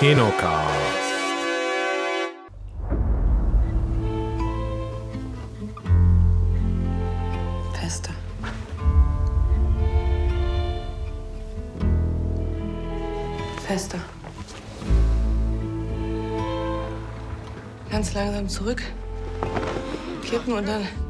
Kinocast. Fester. Fester. Ganz langsam zurück. Kippen und dann.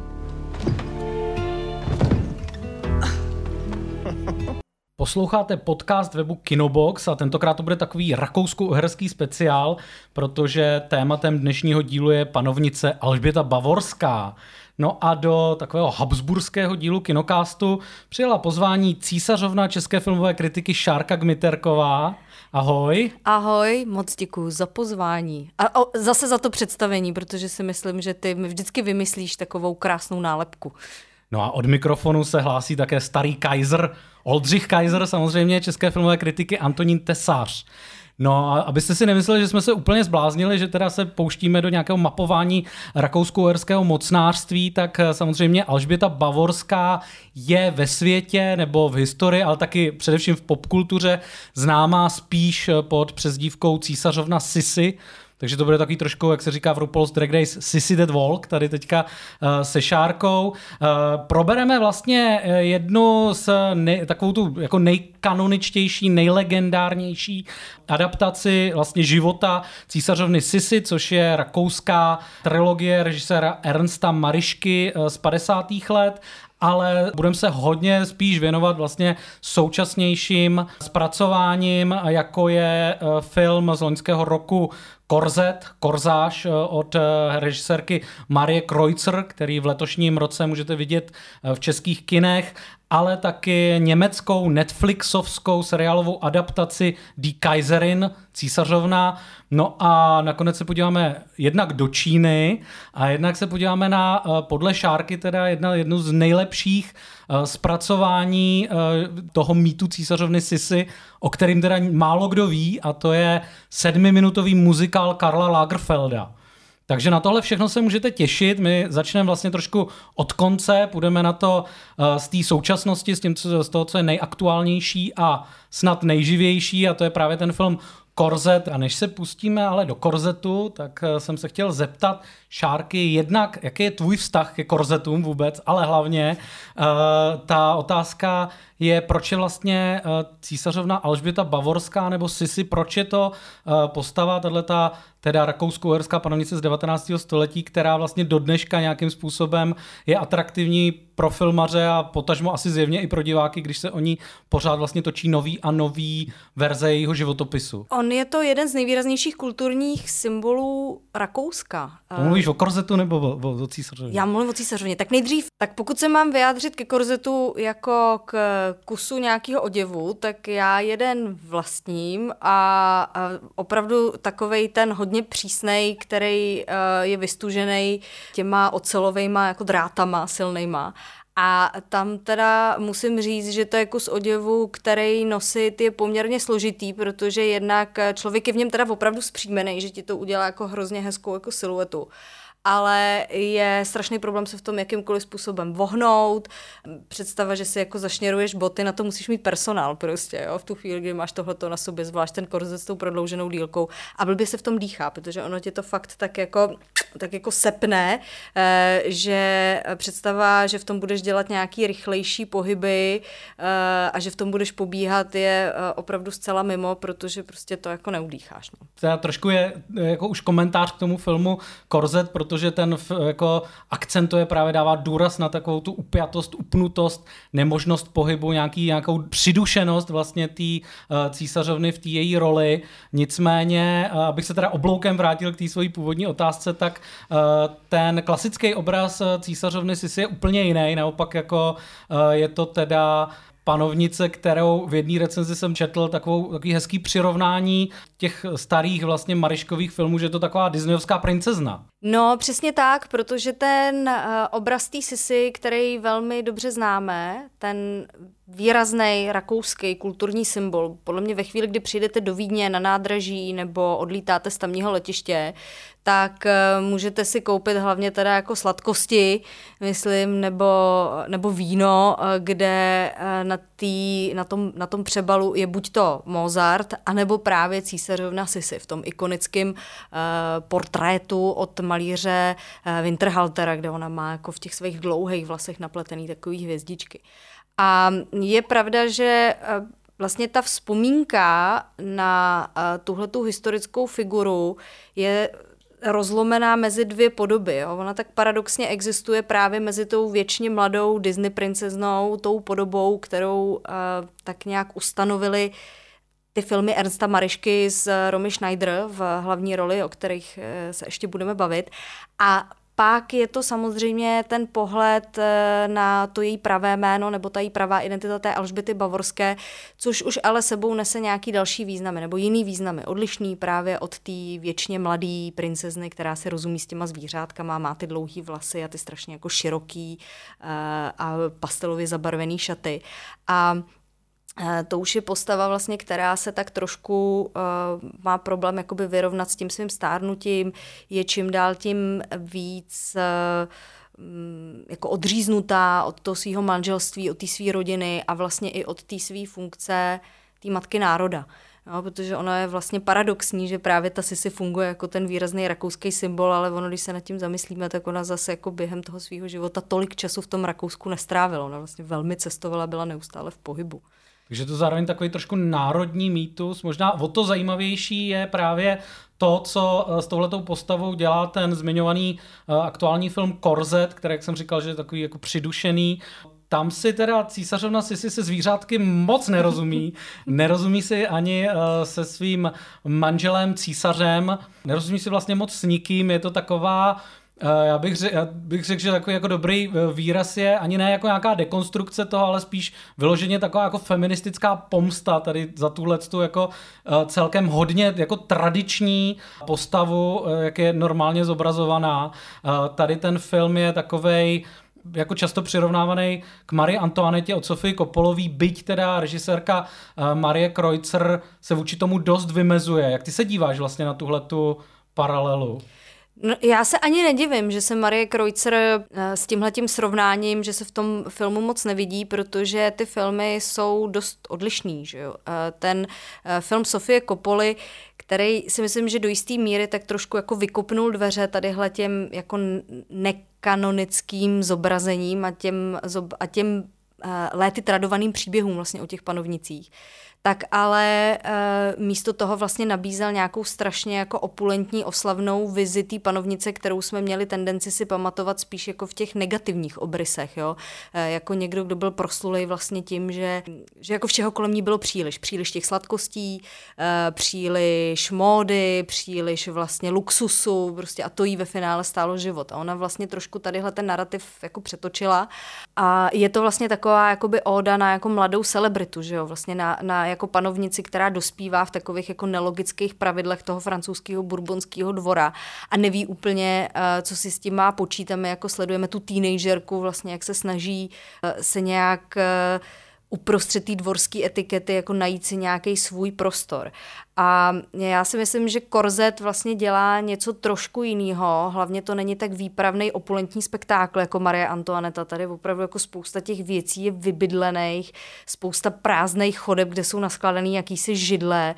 Posloucháte podcast webu Kinobox a tentokrát to bude takový rakousko-uherský speciál, protože tématem dnešního dílu je panovnice Alžběta Bavorská. No a do takového habsburského dílu Kinokástu přijela pozvání císařovna české filmové kritiky Šárka Gmiterková. Ahoj. Ahoj, moc děkuji za pozvání. A o, zase za to představení, protože si myslím, že ty mi vždycky vymyslíš takovou krásnou nálepku. No a od mikrofonu se hlásí také starý Kaiser, Oldřich Kaiser, samozřejmě české filmové kritiky Antonín Tesář. No a abyste si nemysleli, že jsme se úplně zbláznili, že teda se pouštíme do nějakého mapování rakousko-uherského mocnářství, tak eh, samozřejmě Alžběta Bavorská je ve světě nebo v historii, ale taky především v popkultuře známá spíš eh, pod přezdívkou císařovna Sisi, takže to bude takový trošku, jak se říká v RuPaul's Drag Race, Sissy Dead Walk, tady teďka uh, se Šárkou. Uh, probereme vlastně jednu z nej, takovou tu jako nejkanoničtější, nejlegendárnější adaptaci vlastně života císařovny Sissy, což je rakouská trilogie režiséra Ernsta Marišky z 50. let ale budeme se hodně spíš věnovat vlastně současnějším zpracováním, jako je film z loňského roku Korzet, Korzáš od režisérky Marie Kreutzer, který v letošním roce můžete vidět v českých kinech, ale taky německou Netflixovskou seriálovou adaptaci Die Kaiserin, císařovna. No a nakonec se podíváme jednak do Číny a jednak se podíváme na podle Šárky teda jedna, jednu z nejlepších zpracování toho mýtu císařovny Sisy, o kterým teda málo kdo ví a to je sedmiminutový muzikál Karla Lagerfelda. Takže na tohle všechno se můžete těšit. My začneme vlastně trošku od konce, půjdeme na to z té současnosti, s tím, co, z toho, co je nejaktuálnější a snad nejživější a to je právě ten film Korzet. A než se pustíme ale do korzetu, tak jsem se chtěl zeptat Šárky jednak, jaký je tvůj vztah ke korzetům vůbec, ale hlavně uh, ta otázka je, proč je vlastně uh, císařovna Alžběta Bavorská nebo Sisi, proč je to uh, postava, tato teda rakousko-uherská panovnice z 19. století, která vlastně do dneška nějakým způsobem je atraktivní pro filmaře a potažmo asi zjevně i pro diváky, když se o ní pořád vlastně točí nový a nový verze jejího životopisu. On je to jeden z nejvýraznějších kulturních symbolů Rakouska. Mluvíš o korzetu nebo o, o, o císařovně? Já mluvím o císařovně. Tak nejdřív, tak pokud se mám vyjádřit ke korzetu jako k kusu nějakého oděvu, tak já jeden vlastním a, a opravdu takovej ten hodně přísnej, který uh, je vystužený těma ocelovejma jako drátama silnejma. A tam teda musím říct, že to je kus oděvu, který nosit je poměrně složitý, protože jednak člověk je v něm teda opravdu zpříjmený, že ti to udělá jako hrozně hezkou jako siluetu ale je strašný problém se v tom jakýmkoliv způsobem vohnout. Představa, že si jako zašněruješ boty, na to musíš mít personál prostě, jo, v tu chvíli, kdy máš tohleto na sobě, zvlášť ten korzet s tou prodlouženou dílkou a blbě se v tom dýchá, protože ono tě to fakt tak jako, tak jako sepne, eh, že představa, že v tom budeš dělat nějaký rychlejší pohyby eh, a že v tom budeš pobíhat je eh, opravdu zcela mimo, protože prostě to jako neudýcháš. No. To trošku je jako už komentář k tomu filmu Korzet, protože ten jako akcentuje právě dává důraz na takovou tu upjatost, upnutost, nemožnost pohybu, nějaký, nějakou přidušenost vlastně té uh, císařovny v té její roli. Nicméně, uh, abych se teda obloukem vrátil k té své původní otázce, tak uh, ten klasický obraz císařovny si je úplně jiný, naopak jako uh, je to teda panovnice, kterou v jedné recenzi jsem četl, takovou, takový hezký přirovnání těch starých vlastně Mariškových filmů, že je to taková disneyovská princezna. No, přesně tak, protože ten uh, obraz té Sisy, který velmi dobře známe, ten výrazný rakouský kulturní symbol, podle mě ve chvíli, kdy přijdete do Vídně na nádraží nebo odlítáte z tamního letiště, tak eh, můžete si koupit hlavně teda jako sladkosti, myslím, nebo, nebo víno, eh, kde eh, na, tý, na, tom, na tom přebalu je buď to Mozart, anebo právě císařovna Sisi v tom ikonickém uh, portrétu od malíře Winterhaltera, kde ona má jako v těch svých dlouhých vlasech napletený takový hvězdičky. A je pravda, že uh, vlastně ta vzpomínka na uh, tuhletu historickou figuru je rozlomená mezi dvě podoby. Jo. Ona tak paradoxně existuje právě mezi tou věčně mladou Disney princeznou, tou podobou, kterou uh, tak nějak ustanovili ty filmy Ernsta Marišky s Romy Schneider v hlavní roli, o kterých se ještě budeme bavit. A pak je to samozřejmě ten pohled eh, na to její pravé jméno nebo ta její pravá identita té Alžběty Bavorské, což už ale sebou nese nějaký další významy nebo jiný významy, odlišný právě od té věčně mladé princezny, která se rozumí s těma zvířátkama, má ty dlouhé vlasy a ty strašně jako široký uh, a pastelově zabarvený šaty. A Eh, to už je postava vlastně, která se tak trošku uh, má problém jakoby vyrovnat s tím svým stárnutím, je čím dál tím víc uh, jako odříznutá od toho svého manželství, od té své rodiny a vlastně i od té své funkce té matky národa. No, protože ono je vlastně paradoxní, že právě ta Sisi funguje jako ten výrazný rakouský symbol, ale ono, když se nad tím zamyslíme, tak ona zase jako během toho svého života tolik času v tom Rakousku nestrávila. Ona vlastně velmi cestovala, byla neustále v pohybu. Takže to zároveň takový trošku národní mýtus. Možná o to zajímavější je právě to, co eh, s touhletou postavou dělá ten zmiňovaný eh, aktuální film Korzet, který, jak jsem říkal, že je takový jako přidušený. Tam si teda císařovna Sisi se zvířátky moc nerozumí. Nerozumí si ani uh, se svým manželem císařem. Nerozumí si vlastně moc s nikým. Je to taková Eh, já bych, řek, já bych řekl, že takový jako dobrý eh, výraz je ani ne jako nějaká dekonstrukce toho, ale spíš vyloženě taková jako feministická pomsta tady za tuhle tu jako eh, celkem hodně jako tradiční postavu, jak je normálně zobrazovaná. Tady ten film je takovej jako často přirovnávaný k Marie Antoinette od Sofie Kopolový, byť teda režisérka Marie Kreutzer se vůči tomu dost vymezuje. Jak ty se díváš vlastně na tuhle tu paralelu? No, já se ani nedivím, že se Marie Kreutzer eh, s tímhletím srovnáním, že se v tom filmu moc nevidí, protože ty filmy jsou dost odlišný. Že jo? Eh, ten eh, film Sofie Kopoli, který si myslím, že do jisté míry tak trošku jako vykopnul dveře tadyhle těm jako nekanonickým zobrazením a těm, a těm léty tradovaným příběhům vlastně o těch panovnicích tak ale e, místo toho vlastně nabízel nějakou strašně jako opulentní oslavnou vizi té panovnice, kterou jsme měli tendenci si pamatovat spíš jako v těch negativních obrysech, jo? E, jako někdo, kdo byl proslulej vlastně tím, že, že jako všeho kolem ní bylo příliš, příliš těch sladkostí, e, příliš módy, příliš vlastně luxusu, prostě a to jí ve finále stálo život. A ona vlastně trošku tadyhle ten narrativ jako přetočila a je to vlastně taková jakoby óda na jako mladou celebritu, že jo, vlastně na, na jako panovnici, která dospívá v takových jako nelogických pravidlech toho francouzského burbonského dvora a neví úplně, eh, co si s tím má počítat. My jako sledujeme tu teenagerku, vlastně jak se snaží eh, se nějak eh, uprostřed té dvorské etikety jako najít si nějaký svůj prostor. A já si myslím, že korzet vlastně dělá něco trošku jiného. Hlavně to není tak výpravný opulentní spektákl jako Marie Antoineta. Tady opravdu jako spousta těch věcí je vybydlených, spousta prázdných chodeb, kde jsou naskladané jakýsi židle.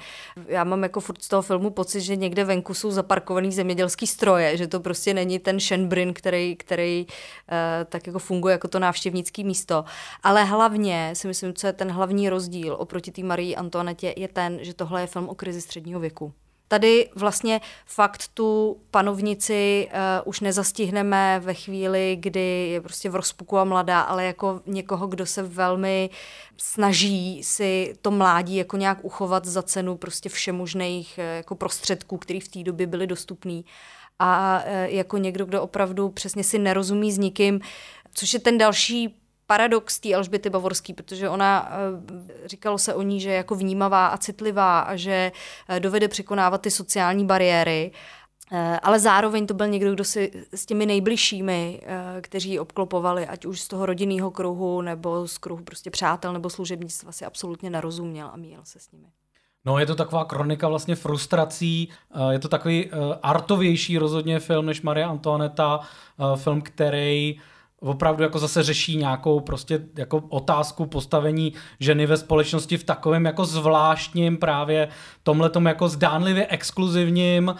Já mám jako furt z toho filmu pocit, že někde venku jsou zaparkovaný zemědělský stroje, že to prostě není ten Shenbrin, který, který uh, tak jako funguje jako to návštěvnické místo. Ale hlavně si myslím, co je ten hlavní rozdíl oproti té Marii Antoinetě, je ten, že tohle je film o krizi středního věku. Tady vlastně fakt tu panovnici uh, už nezastihneme ve chvíli, kdy je prostě v rozpuku a mladá, ale jako někoho, kdo se velmi snaží si to mládí jako nějak uchovat za cenu prostě všemožných uh, jako prostředků, které v té době byly dostupné. A uh, jako někdo, kdo opravdu přesně si nerozumí s nikým, což je ten další paradox té Alžběty Bavorský, protože ona, eh, říkalo se o ní, že je jako vnímavá a citlivá a že eh, dovede překonávat ty sociální bariéry, eh, ale zároveň to byl někdo, kdo si s těmi nejbližšími, kteří ji obklopovali, ať už z toho rodinného kruhu, nebo z kruhu prostě přátel nebo služebnictva, si absolutně nerozuměl a míjel se s nimi. No, je to taková kronika vlastně frustrací, je to takový artovější rozhodně film než Maria Antoaneta, film, který opravdu jako zase řeší nějakou prostě jako otázku postavení ženy ve společnosti v takovém jako zvláštním právě tomhletom jako zdánlivě exkluzivním uh,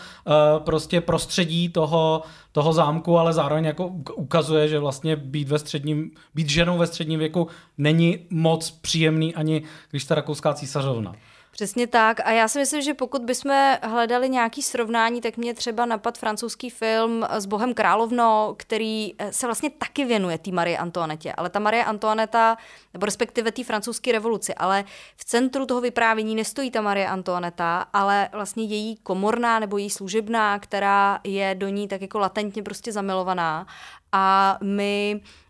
prostě prostředí toho, toho zámku, ale zároveň jako ukazuje, že vlastně být ve středním, být ženou ve středním věku není moc příjemný ani když ta rakouská císařovna. Přesně tak. A já si myslím, že pokud bychom hledali nějaký srovnání, tak mě třeba napad francouzský film s Bohem královno, který eh, se vlastně taky věnuje té Marie Antoinette. Ale ta Marie Antoineta, nebo respektive té francouzské revoluci, ale v centru toho vyprávění nestojí ta Marie Antoineta, ale vlastně její komorná nebo její služebná, která je do ní tak jako latentně prostě zamilovaná. A my Eh,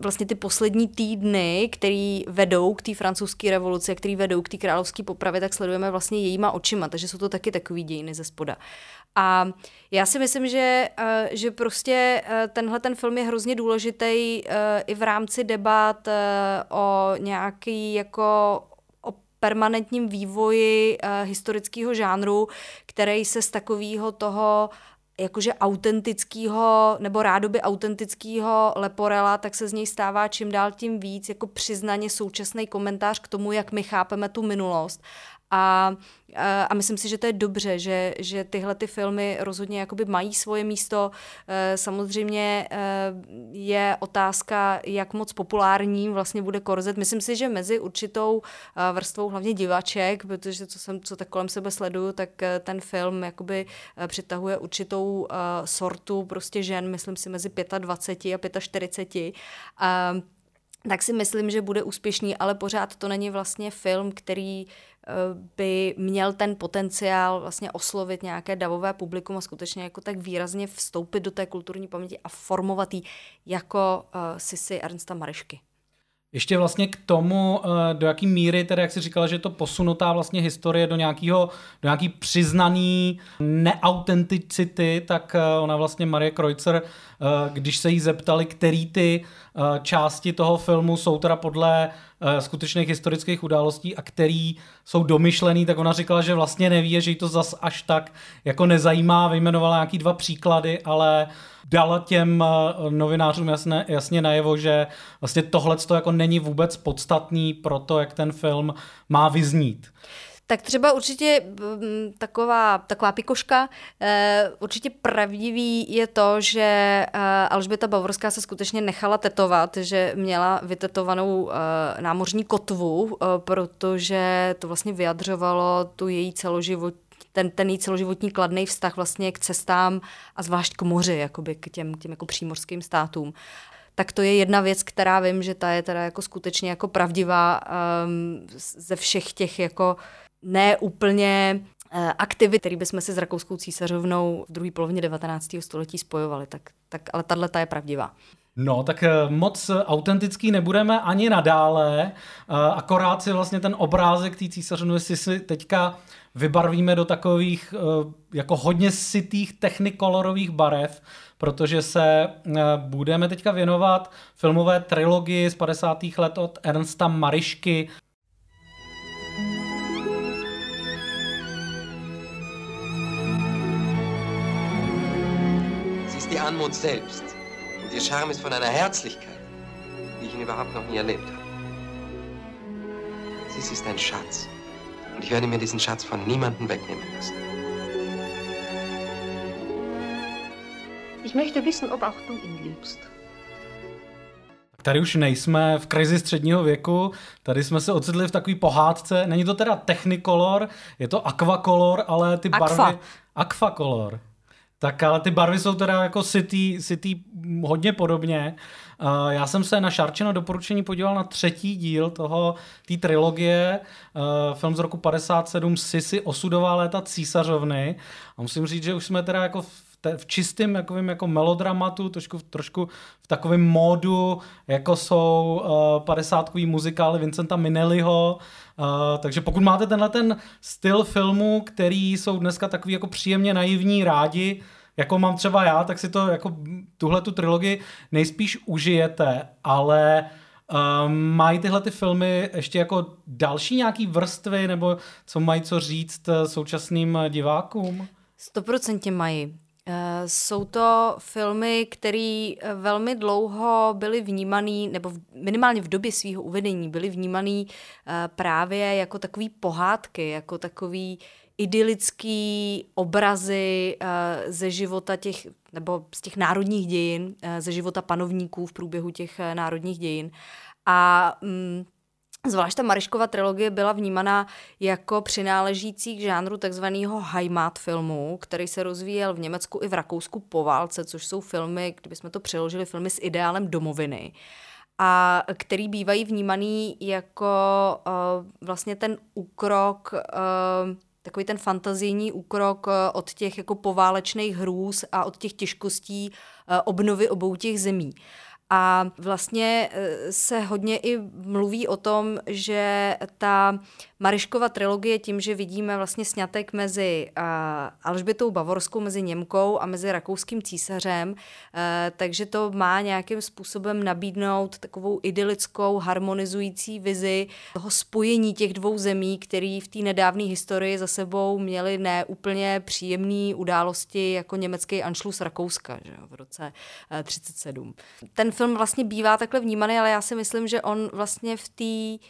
vlastně ty poslední týdny, který vedou k té francouzské revoluci, který vedou k té královské popravě, tak sledujeme vlastně jejíma očima, takže jsou to taky takový dějiny ze spoda. A já si myslím, že, eh, že prostě eh, tenhle ten film je hrozně důležitý i v rámci debat o nějaký jako o permanentním vývoji historického žánru, který se z takového toho jakože autentického nebo rádoby autentického leporela, tak se z něj stává čím dál tím víc jako přiznaně současný komentář k tomu, jak my chápeme tu minulost. A, a myslím si, že to je dobře, že, že tyhle ty filmy rozhodně jakoby mají svoje místo. E, samozřejmě e, je otázka, jak moc populární vlastně bude korzet. Myslím si, že mezi určitou vrstvou hlavně divaček, protože co jsem, co tak kolem sebe sleduju, tak ten film jakoby přitahuje určitou sortu prostě žen, myslím si mezi 25 a 45 tak si myslím, že bude úspěšný, ale pořád to není vlastně film, který eh, by měl ten potenciál vlastně oslovit nějaké davové publikum a skutečně jako tak výrazně vstoupit do té kulturní paměti a formovat ji jako uh, Sisi Ernsta Marišky. Ještě vlastně k tomu, eh, do jaký míry, tedy jak jsi říkala, že je to posunutá vlastně historie do, nějakého, do nějaký přiznaný neautenticity, tak ona vlastně Marie Kreutzer, když se jí zeptali, který ty části toho filmu jsou teda podle uh, skutečných historických událostí a který jsou domyšlený, tak ona říkala, že vlastně neví, že jí to zas až tak jako nezajímá, vyjmenovala nějaký dva příklady, ale dala těm novinářům jasně, jasně najevo, že vlastně tohle jako není vůbec podstatný pro to, jak ten film má vyznít. Tak třeba určitě taková, taková pikoška, eh, určitě pravdivý je to, že eh, Alžběta Bavorská se skutečně nechala tetovat, že měla vytetovanou eh, námořní kotvu, protože to vlastně vyjadřovalo tu její celoživot, ten, ten její celoživotní kladný vztah vlastně k cestám a zvlášť k moři, jakoby k těm, těm jako přímořským státům. Tak to je jedna věc, která vím, že ta je teda jako skutečně jako pravdivá um, ze všech těch jako ne úplně eh, aktivit, které bychom si s rakouskou císařovnou v druhé polovině 19. století spojovali, tak, tak ale tahle ta je pravdivá. No, tak eh, moc autentický nebudeme ani nadále, eh, akorát si vlastně ten obrázek té císařovny si teďka vybarvíme do takových jako hodně sitých technikolorových barev, protože se budeme teďka věnovat filmové trilogii z 50. let od Ernsta Marišky Anmut selbst. Und ihr Charme ist von einer Herzlichkeit, die ich ihn überhaupt noch nie erlebt habe. Sie ist ein Schatz. Und ich werde mir diesen Schatz von niemandem wegnehmen lassen. Ich möchte wissen, ob auch du ihn liebst. Tady už nejsme v krizi středního věku, tady jsme se ocitli v takové pohádce. Není to teda Technicolor, je to Aquacolor, ale ty Aqua. barvy... Tak ale ty barvy jsou teda jako City, City hodně podobně. Uh, já jsem se na Šarčino doporučení podíval na třetí díl toho, té trilogie, uh, film z roku 57, Sisi, Osudová léta císařovny. A musím říct, že už jsme teda jako te, v čistém jakovým jako melodramatu, trošku, trošku v takovém módu, jako jsou uh, muzikály Vincenta Minelliho, uh, takže pokud máte tenhle ten styl filmu, který jsou dneska takový jako příjemně naivní rádi, jako mám třeba já, tak si to jako tuhle tu trilogii nejspíš užijete, ale Uh, mají tyhle ty filmy ještě jako další nějaký vrstvy, nebo co mají co říct eh, současným divákům? Stoprocentně mají. Jsou to filmy, které velmi dlouho byly vnímané, nebo minimálně v době svého uvedení byly vnímané právě jako takový pohádky, jako takový idylický obrazy ze života těch, nebo z těch národních dějin, ze života panovníků v průběhu těch národních dějin. A um, Zvlášť ta Mariškova trilogie byla vnímaná jako přináležící k žánru takzvaného Heimat filmu, který se rozvíjel v Německu i v Rakousku po válce, což jsou filmy, kdybychom to přeložili, filmy s ideálem domoviny a který bývají vnímaný jako uh, vlastně ten úkrok uh, takový ten fantazijní úkrok eh, od těch jako poválečných hrůz a od těch těžkostí eh, obnovy obou těch zemí. A vlastně eh, se hodně i mluví o tom, že ta Mariškova trilogie tím, že vidíme vlastně snětek mezi uh, Alžbětou Bavorskou, mezi Němkou a mezi rakouským císařem, uh, takže to má nějakým způsobem nabídnout takovou idylickou, harmonizující vizi toho spojení těch dvou zemí, který v té nedávné historii za sebou měli neúplně příjemné události jako německý Anschluss Rakouska že v roce uh, 37. Ten film vlastně bývá takhle vnímaný, ale já si myslím, že on vlastně v té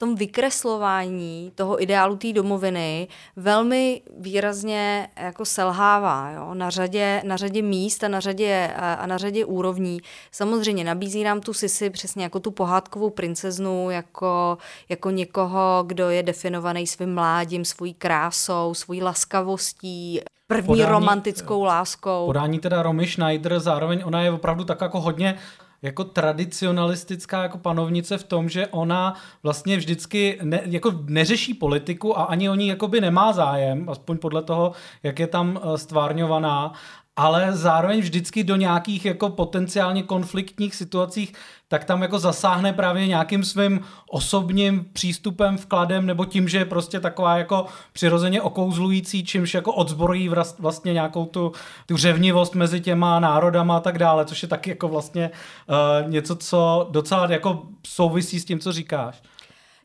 tom vykreslování toho ideálu té domoviny velmi výrazně jako selhává jo? Na, řadě, na řadě míst a na řadě, a na řadě úrovní. Samozřejmě nabízí nám tu Sisi přesně jako tu pohádkovou princeznu, jako, jako někoho, kdo je definovaný svým mládím, svojí krásou, svojí laskavostí, první podání, romantickou láskou. Podání teda Romy Schneider, zároveň ona je opravdu tak jako hodně jako tradicionalistická jako panovnice v tom, že ona vlastně vždycky ne, jako neřeší politiku a ani o ní jakoby nemá zájem, aspoň podle toho, jak je tam eh, stvárňovaná ale zároveň vždycky do nějakých jako potenciálně konfliktních situacích, tak tam jako zasáhne právě nějakým svým osobním přístupem, vkladem, nebo tím, že je prostě taková jako přirozeně okouzlující, čímž jako odzbrojí vlastně nějakou tu, tu řevnivost mezi těma národama a tak dále, což je taky jako vlastně uh, něco, co docela jako souvisí s tím, co říkáš.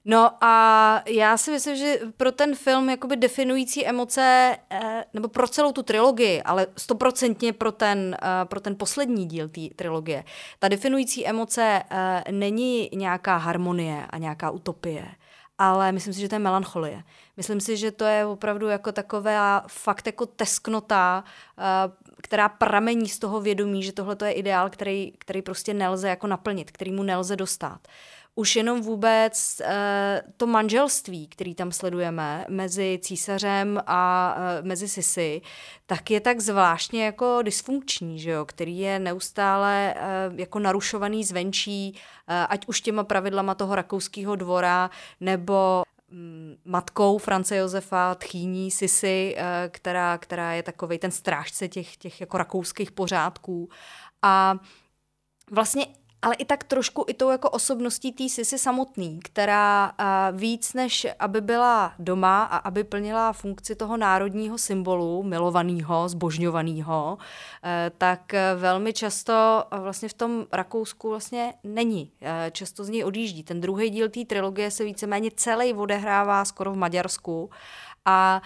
No a já si myslím, že pro ten film jakoby definující emoce, eh, nebo pro celou tu trilogii, ale stoprocentně pro ten, eh, pro ten poslední díl té trilogie, ta definující emoce eh, není nějaká harmonie a nějaká utopie, ale myslím si, že to je melancholie. Myslím si, že to je opravdu jako taková fakt jako tesknota, která pramení z toho vědomí, že tohle je ideál, který, který prostě nelze jako naplnit, který mu nelze dostat už jenom vůbec uh, to manželství, který tam sledujeme mezi císařem a uh, mezi sisy, tak je tak zvláštně jako dysfunkční, že jo? který je neustále uh, jako narušovaný zvenčí, ať už těma pravidlama toho rakouského dvora, nebo mm, matkou France Josefa, tchýní Sisy, která, která je takový ten strážce těch, těch jako rakouských pořádků. A vlastně ale i tak trošku i tou jako osobností té Sisy samotný, která uh, víc než aby byla doma a aby plnila funkci toho národního symbolu, milovaného, zbožňovaného, uh, tak velmi často uh, vlastně v tom Rakousku vlastně není. Uh, často z něj odjíždí. Ten druhý díl té trilogie se víceméně celý odehrává skoro v Maďarsku a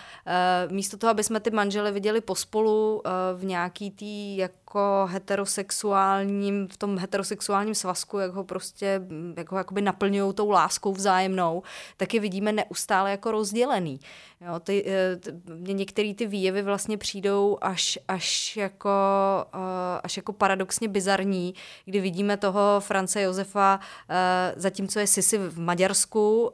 uh, místo toho, aby jsme ty manžely viděli pospolu uh, v nějaký tý jako heterosexuálním, v tom heterosexuálním svazku, jak ho prostě, jak ho jakoby naplňují tou láskou vzájemnou, tak je vidíme neustále jako rozdělený. Jo, ty, uh, některé ty výjevy vlastně přijdou až, až, jako, uh, až jako paradoxně bizarní, kdy vidíme toho France Josefa, uh, zatímco je Sisi v Maďarsku,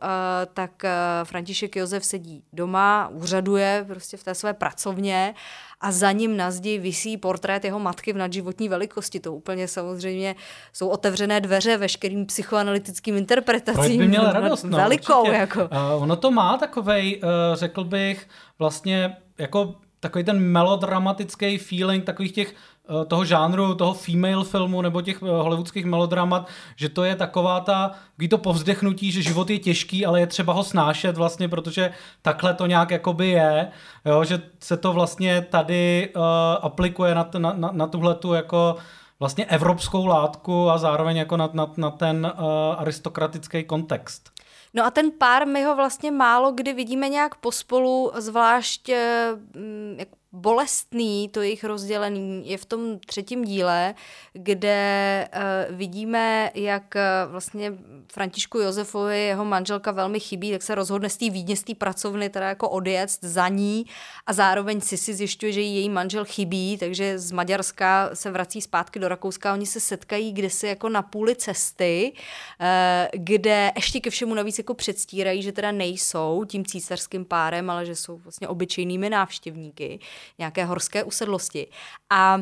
tak František Josef sedí doma, úřaduje prostě v té své pracovně a za ním na zdi visí portrét jeho matky v nadživotní velikosti. To úplně samozřejmě jsou otevřené dveře veškerým psychoanalytickým interpretacím. Proč by měl radost? No, velikou, jako. Uh, ono to má takovej, uh, řekl bych, vlastně jako takový ten melodramatický feeling takových těch toho žánru, toho female filmu nebo těch eh, hollywoodských melodramat, že to je taková ta, kdy to povzdechnutí, že život je těžký, ale je třeba ho snášet vlastně, protože takhle to nějak jakoby je, jo, že se to vlastně tady uh, aplikuje na, na, na, na tuhle tu jako vlastně evropskou látku a zároveň jako na, na, na ten uh, aristokratický kontext. No a ten pár my ho vlastně málo kdy vidíme nějak pospolu, zvlášť jak bolestný to jejich rozdělení je v tom třetím díle, kde uh, vidíme, jak uh, vlastně Františku Josefovi jeho manželka velmi chybí, tak se rozhodne z té Vídně, z té pracovny teda jako odjet za ní. A zároveň si si zjišťuje, že její manžel chybí, takže z Maďarska se vrací zpátky do Rakouska, oni se setkají kdysi jako na půli cesty, uh, kde ještě ke všemu navíc jako předstírají, že teda nejsou tím císařským párem, ale že jsou vlastně obyčejnými návštěvníky nějaké horské usedlosti. A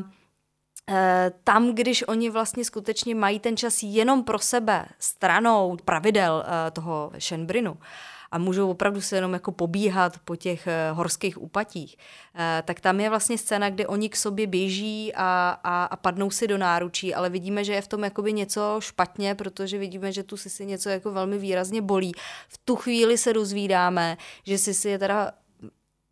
e, tam, když oni vlastně skutečně mají ten čas jenom pro sebe, stranou pravidel e, toho Shenbrinu, a můžou opravdu se jenom jako pobíhat po těch e, horských úpatích, tak tam je vlastně scéna, kde oni k sobě běží a, a, a padnou si do náručí, ale vidíme, že je v tom jakoby něco špatně, protože vidíme, že tu si něco jako velmi výrazně bolí. V tu chvíli se dozvídáme, že si je teda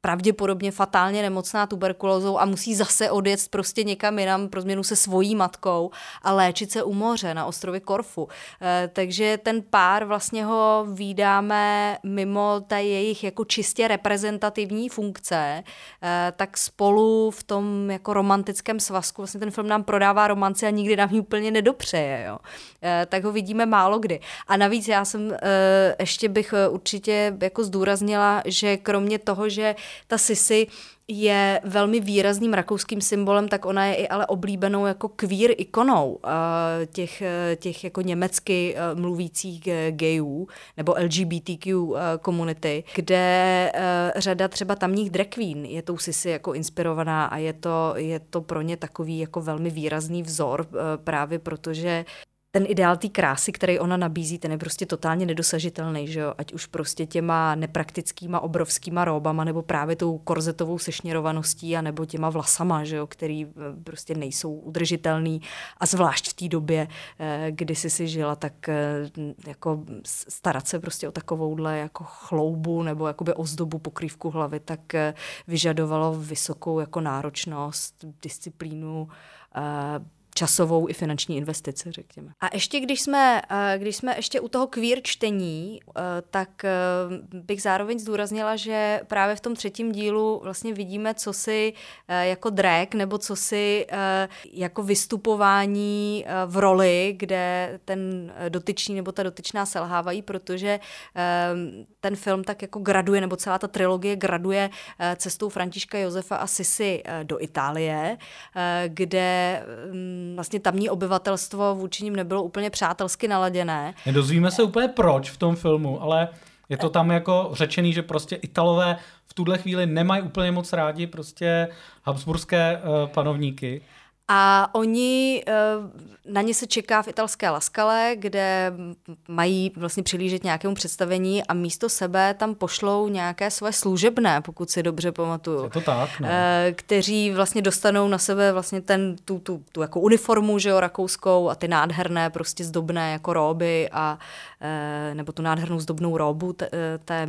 pravděpodobně fatálně nemocná tuberkulózou a musí zase odjet prostě někam jinam pro změnu se svojí matkou a léčit se u moře na ostrově Korfu. E, takže ten pár vlastně ho výdáme mimo té jejich jako čistě reprezentativní funkce, e, tak spolu v tom jako romantickém svazku, vlastně ten film nám prodává romanci a nikdy nám ji úplně nedopřeje, jo. E, tak ho vidíme málo kdy. A navíc já jsem ještě bych určitě jako zdůraznila, že kromě toho, že ta Sisi je velmi výrazným rakouským symbolem, tak ona je i ale oblíbenou jako queer ikonou uh, těch, eh, těch jako německy uh, mluvících gayů nebo LGBTQ komunity, kde řada třeba tamních drag queen je tou Sisi jako inspirovaná a je to, je to pro ně takový jako velmi výrazný vzor právě protože ten ideál té krásy, který ona nabízí, ten je prostě totálně nedosažitelný, že jo? Ať už prostě těma nepraktickýma obrovskýma róbama, nebo právě tou korzetovou sešněrovaností, a nebo těma vlasama, že jo? který eh, prostě nejsou udržitelný. A zvlášť v té době, eh, kdy jsi si žila, tak eh, jako starat se prostě o takovouhle jako chloubu nebo jakoby ozdobu pokrývku hlavy, tak vyžadovalo vysokou jako náročnost, disciplínu, časovou i finanční investici, řekněme. A ještě když jsme, eh, když jsme ještě u toho queer čtení, eh, tak eh, bych zároveň zdůraznila, že právě v tom třetím dílu vlastně vidíme, co si jako drag, nebo co si jako vystupování v roli, kde ten dotyčný nebo ta dotyčná selhávají, protože ten film tak jako graduje, nebo celá ta trilogie graduje cestou Františka Josefa a Sisi do Itálie, kde mm, vlastně tamní obyvatelstvo vůči ním nebylo úplně přátelsky naladěné. Nedozvíme se úplně proč v tom filmu, ale je to tam jako řečený, že prostě Italové v tuhle chvíli nemají úplně moc rádi prostě habsburské uh, panovníky. A oni, eh, na ně se čeká v italské Laskale, kde mají vlastně přilížet nějakému představení a místo sebe tam pošlou nějaké své služebné, pokud si dobře pamatuju. Je to tak, no. Kteří vlastně dostanou na sebe vlastně ten, tu, tu, tu jako uniformu, že jo, rakouskou a ty nádherné prostě zdobné jako róby a eh, nebo tu nádhernou zdobnou róbu té, té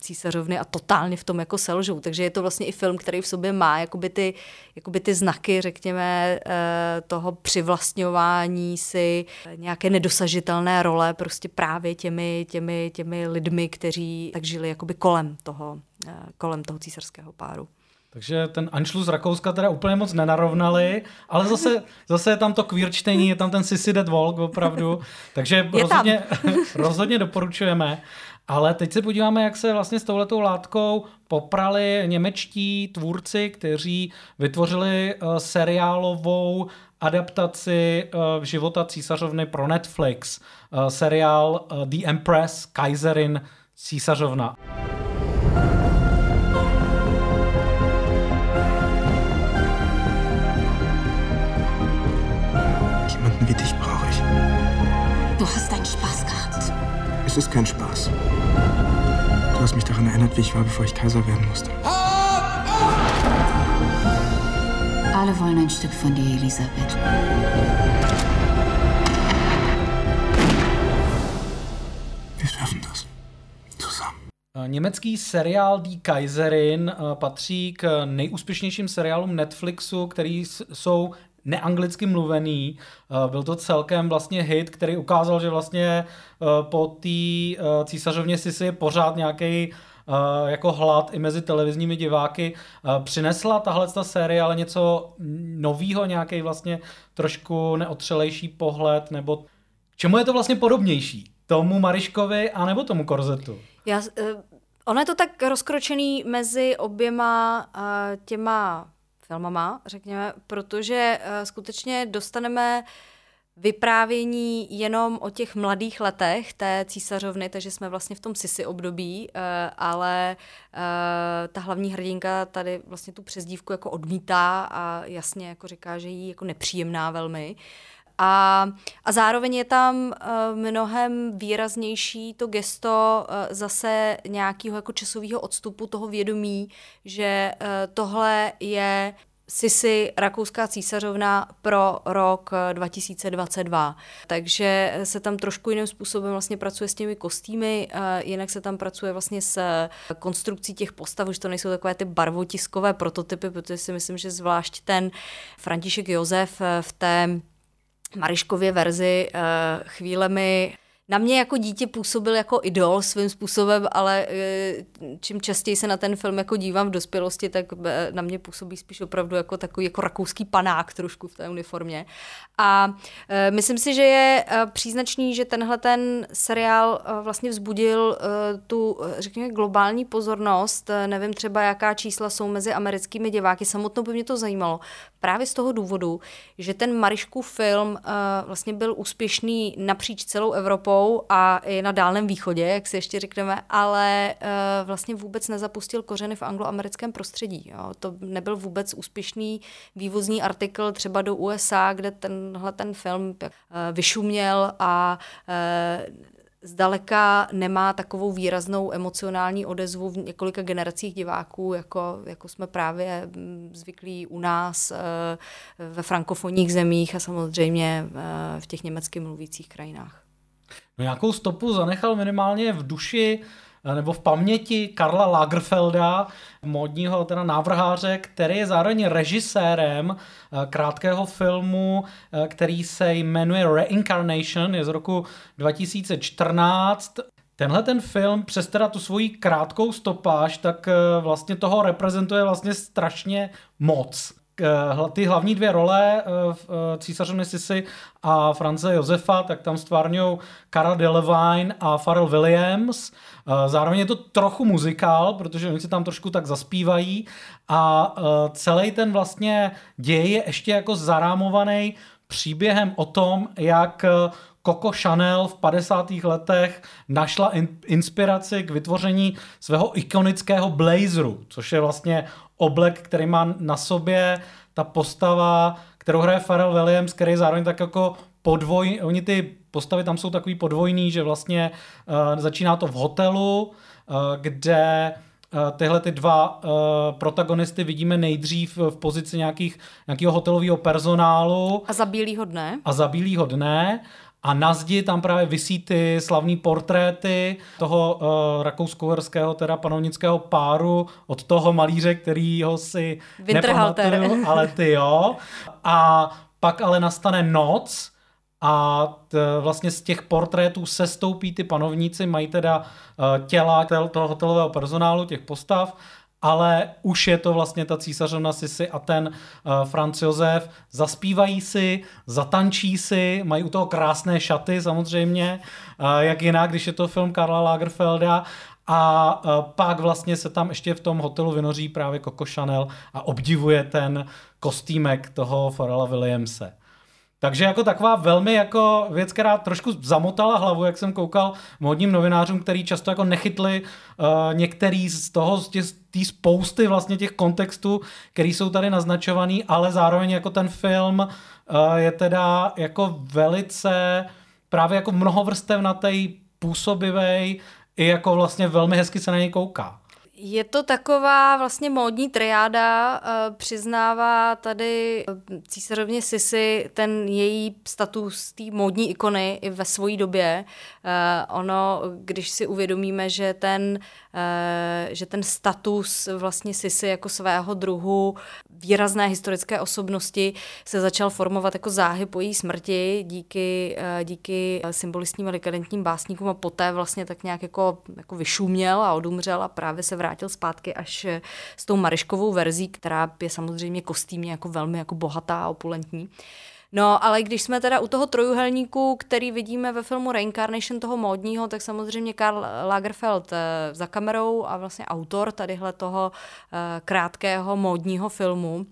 císařovny a totálně v tom jako selžou. Takže je to vlastně i film, který v sobě má jakoby ty, jakoby ty znaky, řekněme, Eh, toho přivlastňování si nějaké nedosažitelné role prostě právě těmi, těmi, těmi lidmi, kteří tak žili jakoby kolem toho, eh, kolem toho císařského páru. Takže ten Anschluss Rakouska teda úplně moc nenarovnali, ale zase, zase je tam to queer čtení, je tam ten Sissy Dead Walk opravdu, takže rozhodně, rozhodně doporučujeme. Ale teď se podíváme, jak se vlastně s touhletou látkou poprali němečtí tvůrci, kteří vytvořili uh, seriálovou adaptaci uh, života císařovny pro Netflix. Uh, seriál uh, The Empress, Kaiserin, císařovna. Jemanden wie dich brauche ich. Du hast deinen Spaß gehabt. Es ist kein Spaß. Hast mich daran erinnert, wie ich war, bevor ich Kaiser werden musste. Alle wollen ein Stück von dir, Elisabeth. Wir schaffen das. Zusammen. Německý seriál Die Kaiserin patří k nejúspěšnějším seriálům Netflixu, který jsou neanglicky mluvený. Uh, byl to celkem vlastně hit, který ukázal, že vlastně uh, po té uh, císařovně si je pořád nějaký jako hlad i mezi televizními diváky. Přinesla tahle ta série ale něco novýho, nějaký vlastně trošku neotřelejší pohled, nebo k čemu je to vlastně podobnější? Tomu Mariškovi anebo tomu Korzetu? Já, uh, ono je to tak rozkročený mezi oběma uh, těma filmama, řekněme, protože uh, skutečně dostaneme vyprávění jenom o těch mladých letech té císařovny, takže jsme vlastně v tom sisi období, uh, ale uh, ta hlavní hrdinka tady vlastně tu přezdívku jako odmítá a jasně jako říká, že jí jako nepříjemná velmi. A, a zároveň je tam uh, mnohem výraznější to gesto uh, zase nějakého jako časového odstupu toho vědomí, že uh, tohle je Sisi, rakouská císařovna pro rok 2022. Takže se tam trošku jiným způsobem vlastně pracuje s těmi kostýmy, jinak se tam pracuje vlastně s konstrukcí těch postav, už to nejsou takové ty barvotiskové prototypy, protože si myslím, že zvlášť ten František Josef v té Mariškově verzi chvílemi na mě jako dítě působil jako idol svým způsobem, ale eh, čím častěji se na ten film jako dívám v dospělosti, tak eh, na mě působí spíš opravdu jako takový jako rakouský panák trošku v té uniformě. A eh, myslím si, že je příznačný, že tenhle ten seriál vlastně vzbudil tu, řekněme, globální pozornost. Nevím třeba, jaká čísla jsou mezi americkými diváky. Samotnou by mě to zajímalo. Právě z toho důvodu, že ten Mariškův film vlastně byl úspěšný napříč celou Evropou Evropou a i na Dálném východě, jak si ještě řekneme, ale uh, vlastně vůbec nezapustil kořeny v angloamerickém prostředí. Jo. To nebyl vůbec úspěšný vývozní artikl třeba do USA, kde tenhle ten film uh, vyšuměl a uh, zdaleka nemá takovou výraznou emocionální odezvu v několika generacích diváků, jako, jako jsme právě mm, zvyklí u nás ve frankofonních zemích a samozřejmě v těch německy mluvících krajinách. No nějakou stopu zanechal minimálně v duši eh, nebo v paměti Karla Lagerfelda, modního teda návrháře, který je zároveň režisérem eh, krátkého filmu, eh, který se jmenuje Reincarnation, je z roku 2014. Tenhle ten film přes teda tu svoji krátkou stopáž, tak vlastně toho reprezentuje vlastně strašně moc. Eh, ty hlavní dvě role eh, eh, císařovny Sisy a France Josefa, tak tam stvárňují Cara Delevingne a Pharrell Williams. Zároveň je to trochu muzikál, protože oni si tam trošku tak zaspívají a celý ten vlastně děj je ještě jako zarámovaný příběhem o tom, jak Coco Chanel v 50. letech našla in, inspiraci k vytvoření svého ikonického blazeru, což je vlastně oblek, který má na sobě ta postava, kterou hraje Pharrell Williams, který zároveň tak jako podvoj, oni ty postavy tam jsou takový podvojný, že vlastně uh, začíná to v hotelu, uh, kde uh, tyhle ty dva uh, protagonisty vidíme nejdřív v pozici nějakých, nějakého hotelového personálu. A za bílýho dne. A za bílýho dne. A na zdi tam právě vysí ty slavní portréty toho uh, rakousko-uherského, teda panovnického páru od toho malíře, který ho si nepamatuju, ale ty jo. A pak ale nastane noc a t, vlastně z těch portrétů se stoupí ty panovníci, mají teda uh, těla toho hotelového personálu, těch postav ale už je to vlastně ta císařovna Sisi a ten uh, Franz Josef. Zaspívají si, zatančí si, mají u toho krásné šaty samozřejmě, uh, jak jinak, když je to film Karla Lagerfelda a uh, pak vlastně se tam ještě v tom hotelu vynoří právě Coco Chanel a obdivuje ten kostýmek toho Pharrella Williamse. Takže jako taková velmi jako věc, která trošku zamotala hlavu, jak jsem koukal modním novinářům, který často jako nechytli uh, některý z toho, z té spousty vlastně těch kontextů, který jsou tady naznačovaný, ale zároveň jako ten film uh, je teda jako velice právě jako mnohovrstevnatý, působivý, i jako vlastně velmi hezky se na něj kouká. Je to taková vlastně módní triáda, eh, přiznává tady eh, císařovně Sisi ten její status té módní ikony i ve své době. Eh, ono, když si uvědomíme, že ten že ten status vlastně Sisy jako svého druhu výrazné historické osobnosti se začal formovat jako záhy po její smrti díky, eh, díky symbolistním a dekadentním básníkům a poté vlastně tak nějak jako, jako vyšuměl a odumřel a právě se vrátil zpátky až s tou Mariškovou verzí, která je samozřejmě kostýmně jako velmi jako bohatá a opulentní. No, ale když jsme teda u toho trojuhelníku, který vidíme ve filmu Reincarnation toho módního, tak samozřejmě Karl Lagerfeld eh, za kamerou a vlastně autor tadyhle toho eh, krátkého módního filmu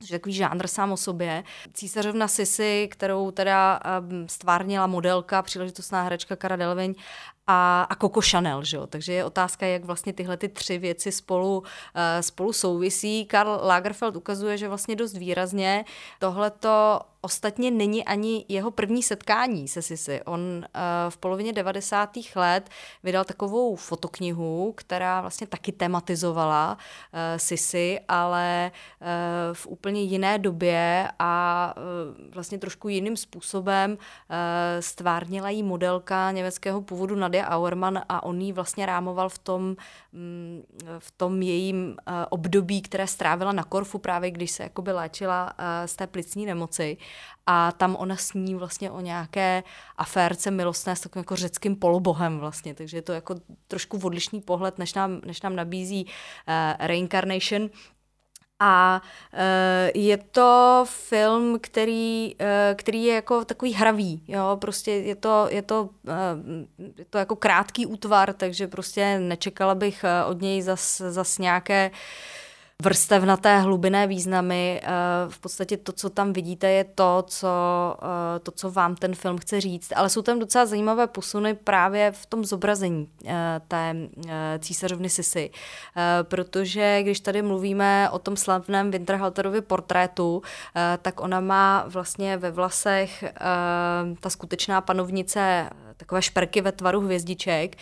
což je takový žánr sám o sobě. Císařovna Sisi, kterou teda um, stvárnila modelka, příležitostná herečka Cara Delevingne a, a Coco Chanel, že jo? takže je otázka, jak vlastně tyhle ty tři věci spolu, uh, spolu souvisí. Karl Lagerfeld ukazuje, že vlastně dost výrazně tohleto Ostatně není ani jeho první setkání se Sisi. On uh, v polovině 90. let vydal takovou fotoknihu, která vlastně taky tematizovala uh, Sisi, ale uh, v úplně jiné době a uh, vlastně trošku jiným způsobem uh, stvárnila jí modelka německého původu Nadia Auermann a on ji vlastně rámoval v tom, um, v tom jejím uh, období, které strávila na Korfu právě, když se jakoby léčila uh, z té plicní nemoci a tam ona sní vlastně o nějaké aférce milostné s takovým jako řeckým polobohem vlastně, takže je to jako trošku odlišný pohled, než nám, než nám nabízí uh, Reincarnation. A uh, je to film, který, uh, který je jako takový hravý, jo, prostě je to, je to, uh, je to jako krátký útvar, takže prostě nečekala bych od něj zas, zas nějaké uh, vrstevnaté hlubinné významy. Eh, v podstatě to, co tam vidíte, je to co, eh, to, co vám ten film chce říct. Ale jsou tam docela zajímavé posuny právě v tom zobrazení eh, té císařovny Sisy. Protože když tady mluvíme o tom slavném Winterhalterovi portrétu, tak ona má vlastně ve vlasech ta skutečná panovnice takové šperky ve tvaru hvězdiček,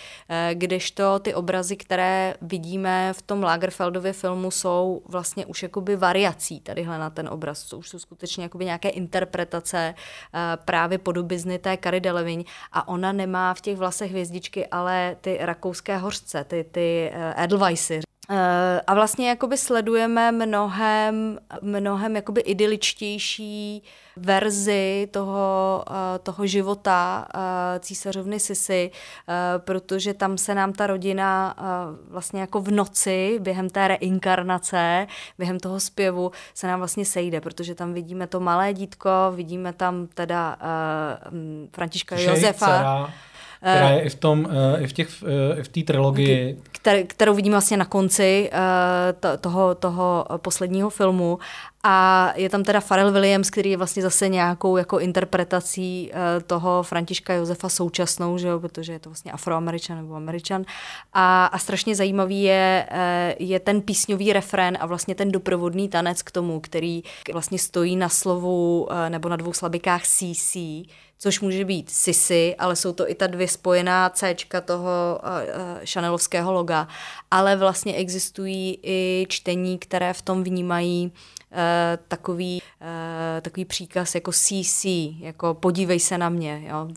kdežto ty obrazy, které vidíme v tom Lagerfeldově filmu, jsou jsou vlastně už jakoby variací tadyhle na ten obraz. To už jsou skutečně jakoby nějaké interpretace uh, právě podobizny té Kary Delevingne a ona nemá v těch vlasech hvězdičky, ale ty rakouské hořce, ty, ty uh, Edelweissy, Eh, a vlastně jakoby sledujeme mnohem, mnohem jakoby idyličtější verzi toho, eh, toho života eh, císařovny Sisy, protože tam se nám ta rodina vlastně jako v noci během té reinkarnace, během toho zpěvu se nám vlastně sejde, protože tam vidíme to malé dítko, vidíme tam teda Františka Josefa. Dcera která je i v tom, eh, i v těch, eh, i v té trilogii. kterou vidíme vlastně na konci eh, toho, toho posledního filmu. A je tam teda Pharrell Williams, který je vlastně zase nějakou jako interpretací toho Františka Josefa současnou, že jo, protože je to vlastně afroameričan nebo američan. A, a strašně zajímavý je, je ten písňový refrén a vlastně ten doprovodný tanec k tomu, který vlastně stojí na slovu nebo na dvou slabikách CC, což může být Sisi, ale jsou to i ta dvě spojená C toho uh, Chanelovského loga, ale vlastně existují i čtení, které v tom vnímají uh, takový, takový příkaz jako CC, jako podívej se na mě, jo,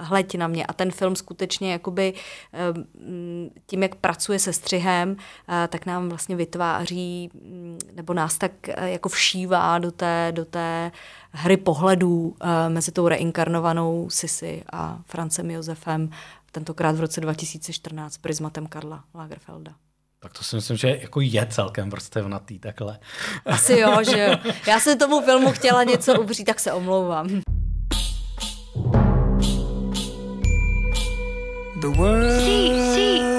hleď na mě. A ten film skutečně jakoby uh, tím, jak pracuje se střihem, tak nám vlastně vytváří, mm, nebo nás tak jako všívá do té, do té uh, hry pohledů uh, mezi tou reinkarnovanou Sisi a Francem Josefem, tentokrát v roce 2014 prismatem Karla Lagerfelda. Tak to si myslím, že jako je celkem vrstevnatý takhle. Asi jo, že jo. Já jsem tomu filmu chtěla něco upřít, tak se omlouvám. The world. Sí, sí.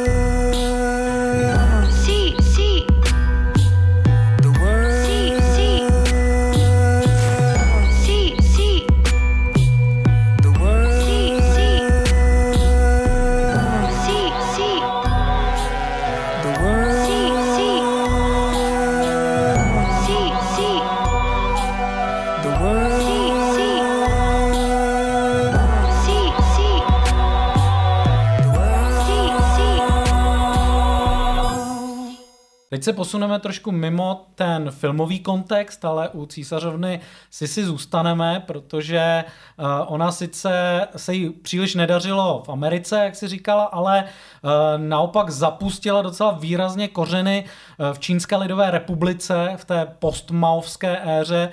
Teď se posuneme trošku mimo ten filmový kontext, ale u císařovny si si zůstaneme, protože uh, ona sice se jí příliš nedařilo v Americe, jak si říkala, ale uh, naopak zapustila docela výrazně kořeny uh, v Čínské lidové republice v té postmaovské éře,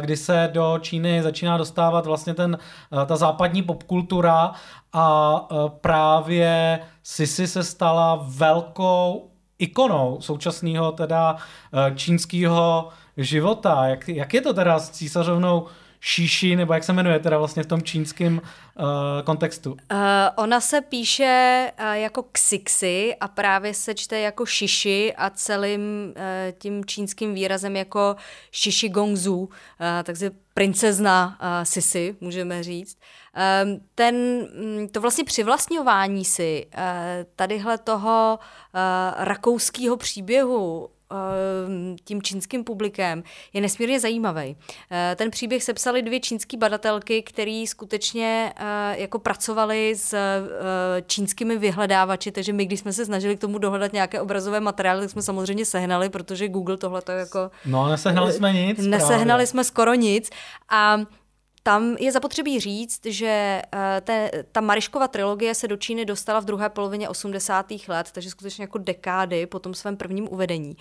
kdy se do Číny začíná dostávat vlastně ten, ta západní popkultura a právě Sisi se stala velkou ikonou současného teda eh, čínského života. Jak, jak je to teda s císařovnou Šíši, nebo jak se jmenuje teda vlastně v tom čínském kontextu? Uh, ona se píše uh, jako Xixi a právě se čte jako Šiši a celým uh, tím čínským výrazem jako Šiši Gongzu, uh, takže princezna uh, Sisi, můžeme říct. Um, ten, mm, to vlastně přivlastňování si uh, tadyhle toho uh, rakouského příběhu tím čínským publikem je nesmírně zajímavý. Eh, ten příběh sepsali dvě čínské badatelky, které skutečně eh, jako pracovali s eh, čínskými vyhledávači, takže my, když jsme se snažili k tomu dohledat nějaké obrazové materiály, tak jsme samozřejmě sehnali, protože Google tohle to jako... No, nesehnali jsme nic. Nesehnali právě. jsme skoro nic a tam je zapotřebí říct, že eh, te, ta Mariškova trilogie se do Číny dostala v druhé polovině 80. let, takže skutečně jako dekády po tom svém prvním uvedení.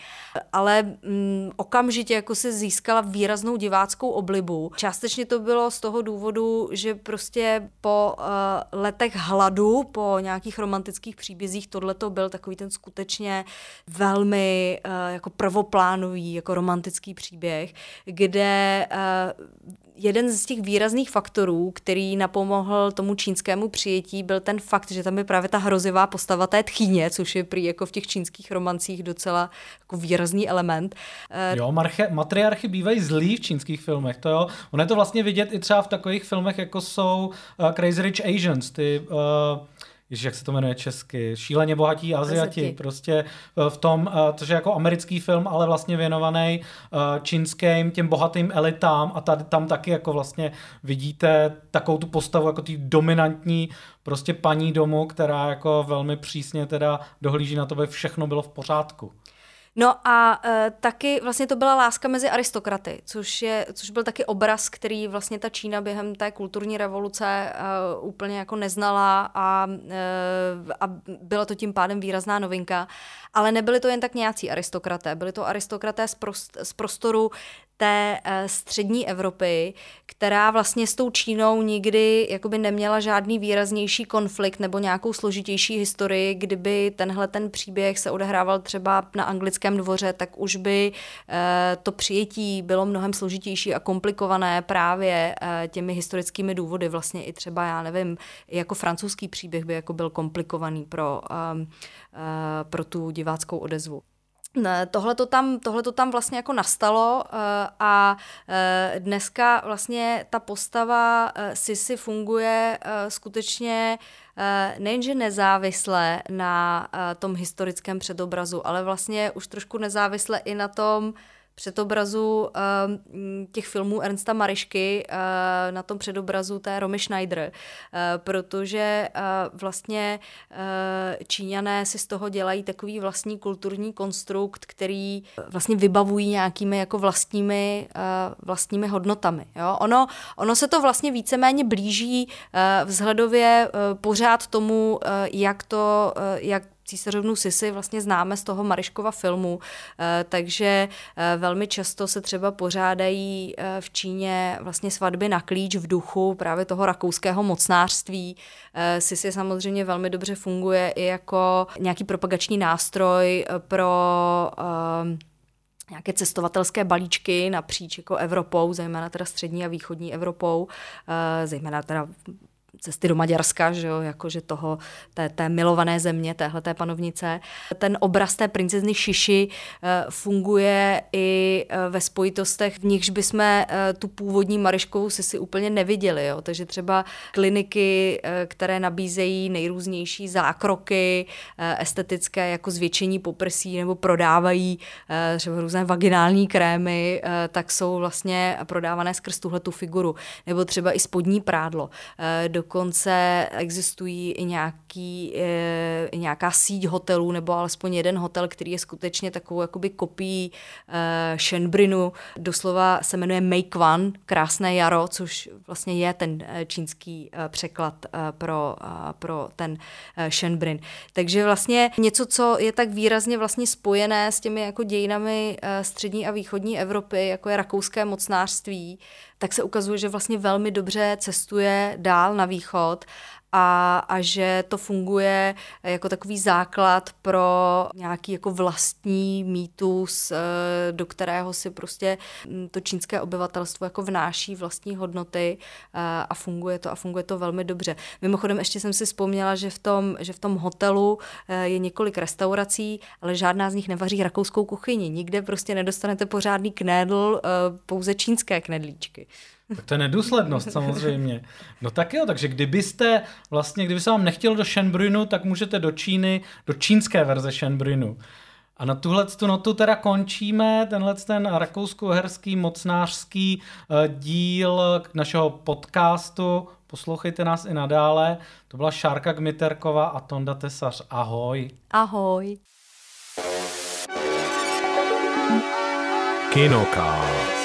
Ale mm, okamžitě jako se získala výraznou diváckou oblibu. Částečně to bylo z toho důvodu, že prostě po uh, letech hladu, po nějakých romantických příbězích, tohle to byl takový ten skutečně velmi uh, jako prvoplánový, jako romantický příběh, kde uh, jeden z těch výrazných faktorů, který napomohl tomu čínskému přijetí, byl ten fakt, že tam je právě ta hrozivá postava té tchýně, což je prý jako v těch čínských romancích docela jako výrazný element. Eh, jo, marche, matriarchy bývají zlí v čínských filmech, to jo. Ono je to vlastně vidět i třeba v takových filmech, jako jsou uh, Crazy Rich Asians, ty uh, Ježiš, jak se to jmenuje česky, šíleně bohatí Aziati, Aziati. prostě eh, v tom, eh, což je jako americký film, ale vlastně věnovaný eh, čínským těm bohatým elitám a tady tam taky jako vlastně vidíte takovou tu postavu jako ty dominantní prostě paní domu, která jako velmi přísně teda dohlíží na to, aby všechno bylo v pořádku. No a uh, taky vlastně to byla láska mezi aristokraty, což, je, což byl taky obraz, který vlastně ta Čína během té kulturní revoluce uh, úplně jako neznala a, uh, a byla to tím pádem výrazná novinka. Ale nebyly to jen tak nějací aristokraté, byly to aristokraté z, prost, z prostoru té uh, střední Evropy, která vlastně s tou Čínou nikdy jakoby neměla žádný výraznější konflikt nebo nějakou složitější historii, kdyby tenhle ten příběh se odehrával třeba na anglickém dvoře, tak už by uh, to přijetí bylo mnohem složitější a komplikované právě uh, těmi historickými důvody. Vlastně i třeba, já nevím, jako francouzský příběh by jako byl komplikovaný pro, pro tu diváckou odezvu. Tohle to tam, tohleto tam vlastně jako nastalo uh, a uh, dneska vlastně ta postava uh, Sisi funguje skutečně nejenže nezávisle na tom historickém předobrazu, ale vlastně už trošku nezávisle i na tom, předobrazu uh, těch filmů Ernsta Marišky uh, na tom předobrazu té Romy Schneider, uh, protože uh, vlastně uh, Číňané si z toho dělají takový vlastní kulturní konstrukt, který vlastně vybavují nějakými jako vlastními, uh, vlastními hodnotami. Jo? Ono, ono se to vlastně víceméně blíží uh, vzhledově uh, pořád tomu, uh, jak to, uh, jak císařovnu Sisi vlastně známe z toho Mariškova filmu, eh, takže eh, velmi často se třeba pořádají eh, v Číně vlastně svatby na klíč v duchu právě toho rakouského mocnářství. Sisi samozřejmě velmi dobře funguje i jako nějaký propagační nástroj pro nějaké cestovatelské balíčky napříč jako Evropou, zejména teda střední a východní Evropou, zejména teda cesty do Maďarska, že jo, jakože toho, té, té milované země, téhle té panovnice. Ten obraz té princezny Šiši uh, funguje i uh, ve spojitostech, v nichž bychom uh, tu původní Mariškovou si úplně neviděli, jo. takže třeba kliniky, které nabízejí nejrůznější zákroky estetické, jako zvětšení poprsí nebo prodávají třeba různé vaginální krémy, tak jsou vlastně prodávané skrz tuhle tu figuru. Nebo třeba i spodní prádlo, do dokonce existují i, nějaký, e, nějaká síť hotelů, nebo alespoň jeden hotel, který je skutečně takovou jakoby kopií e, Shenbrinu. Doslova se jmenuje Make One, krásné jaro, což vlastně je ten čínský překlad pro, pro ten Shenbrin. Takže vlastně něco, co je tak výrazně vlastně spojené s těmi jako dějinami střední a východní Evropy, jako je rakouské mocnářství, tak se ukazuje, že vlastně velmi dobře cestuje dál na východ a, a že to funguje jako takový základ pro nějaký jako vlastní mýtus, eh, do kterého si prostě hm, to čínské obyvatelstvo jako vnáší vlastní hodnoty eh, a funguje to a funguje to velmi dobře. Mimochodem ještě jsem si vzpomněla, že v tom, že v tom hotelu eh, je několik restaurací, ale žádná z nich nevaří rakouskou kuchyni. Nikde prostě nedostanete pořádný knedl, pouze čínské knedlíčky. Tak to je nedůslednost samozřejmě. No tak jo, takže kdybyste vlastně, kdyby se vám nechtěl do Shenbrunu, tak můžete do Číny, do čínské verze Shenbrunu. A na tuhle tu notu teda končíme tenhle ten rakousko-herský mocnářský uh, díl našeho podcastu. Poslouchejte nás i nadále. To byla Šárka Gmiterková a Tonda Tesař. Ahoj. Ahoj. Kinocast.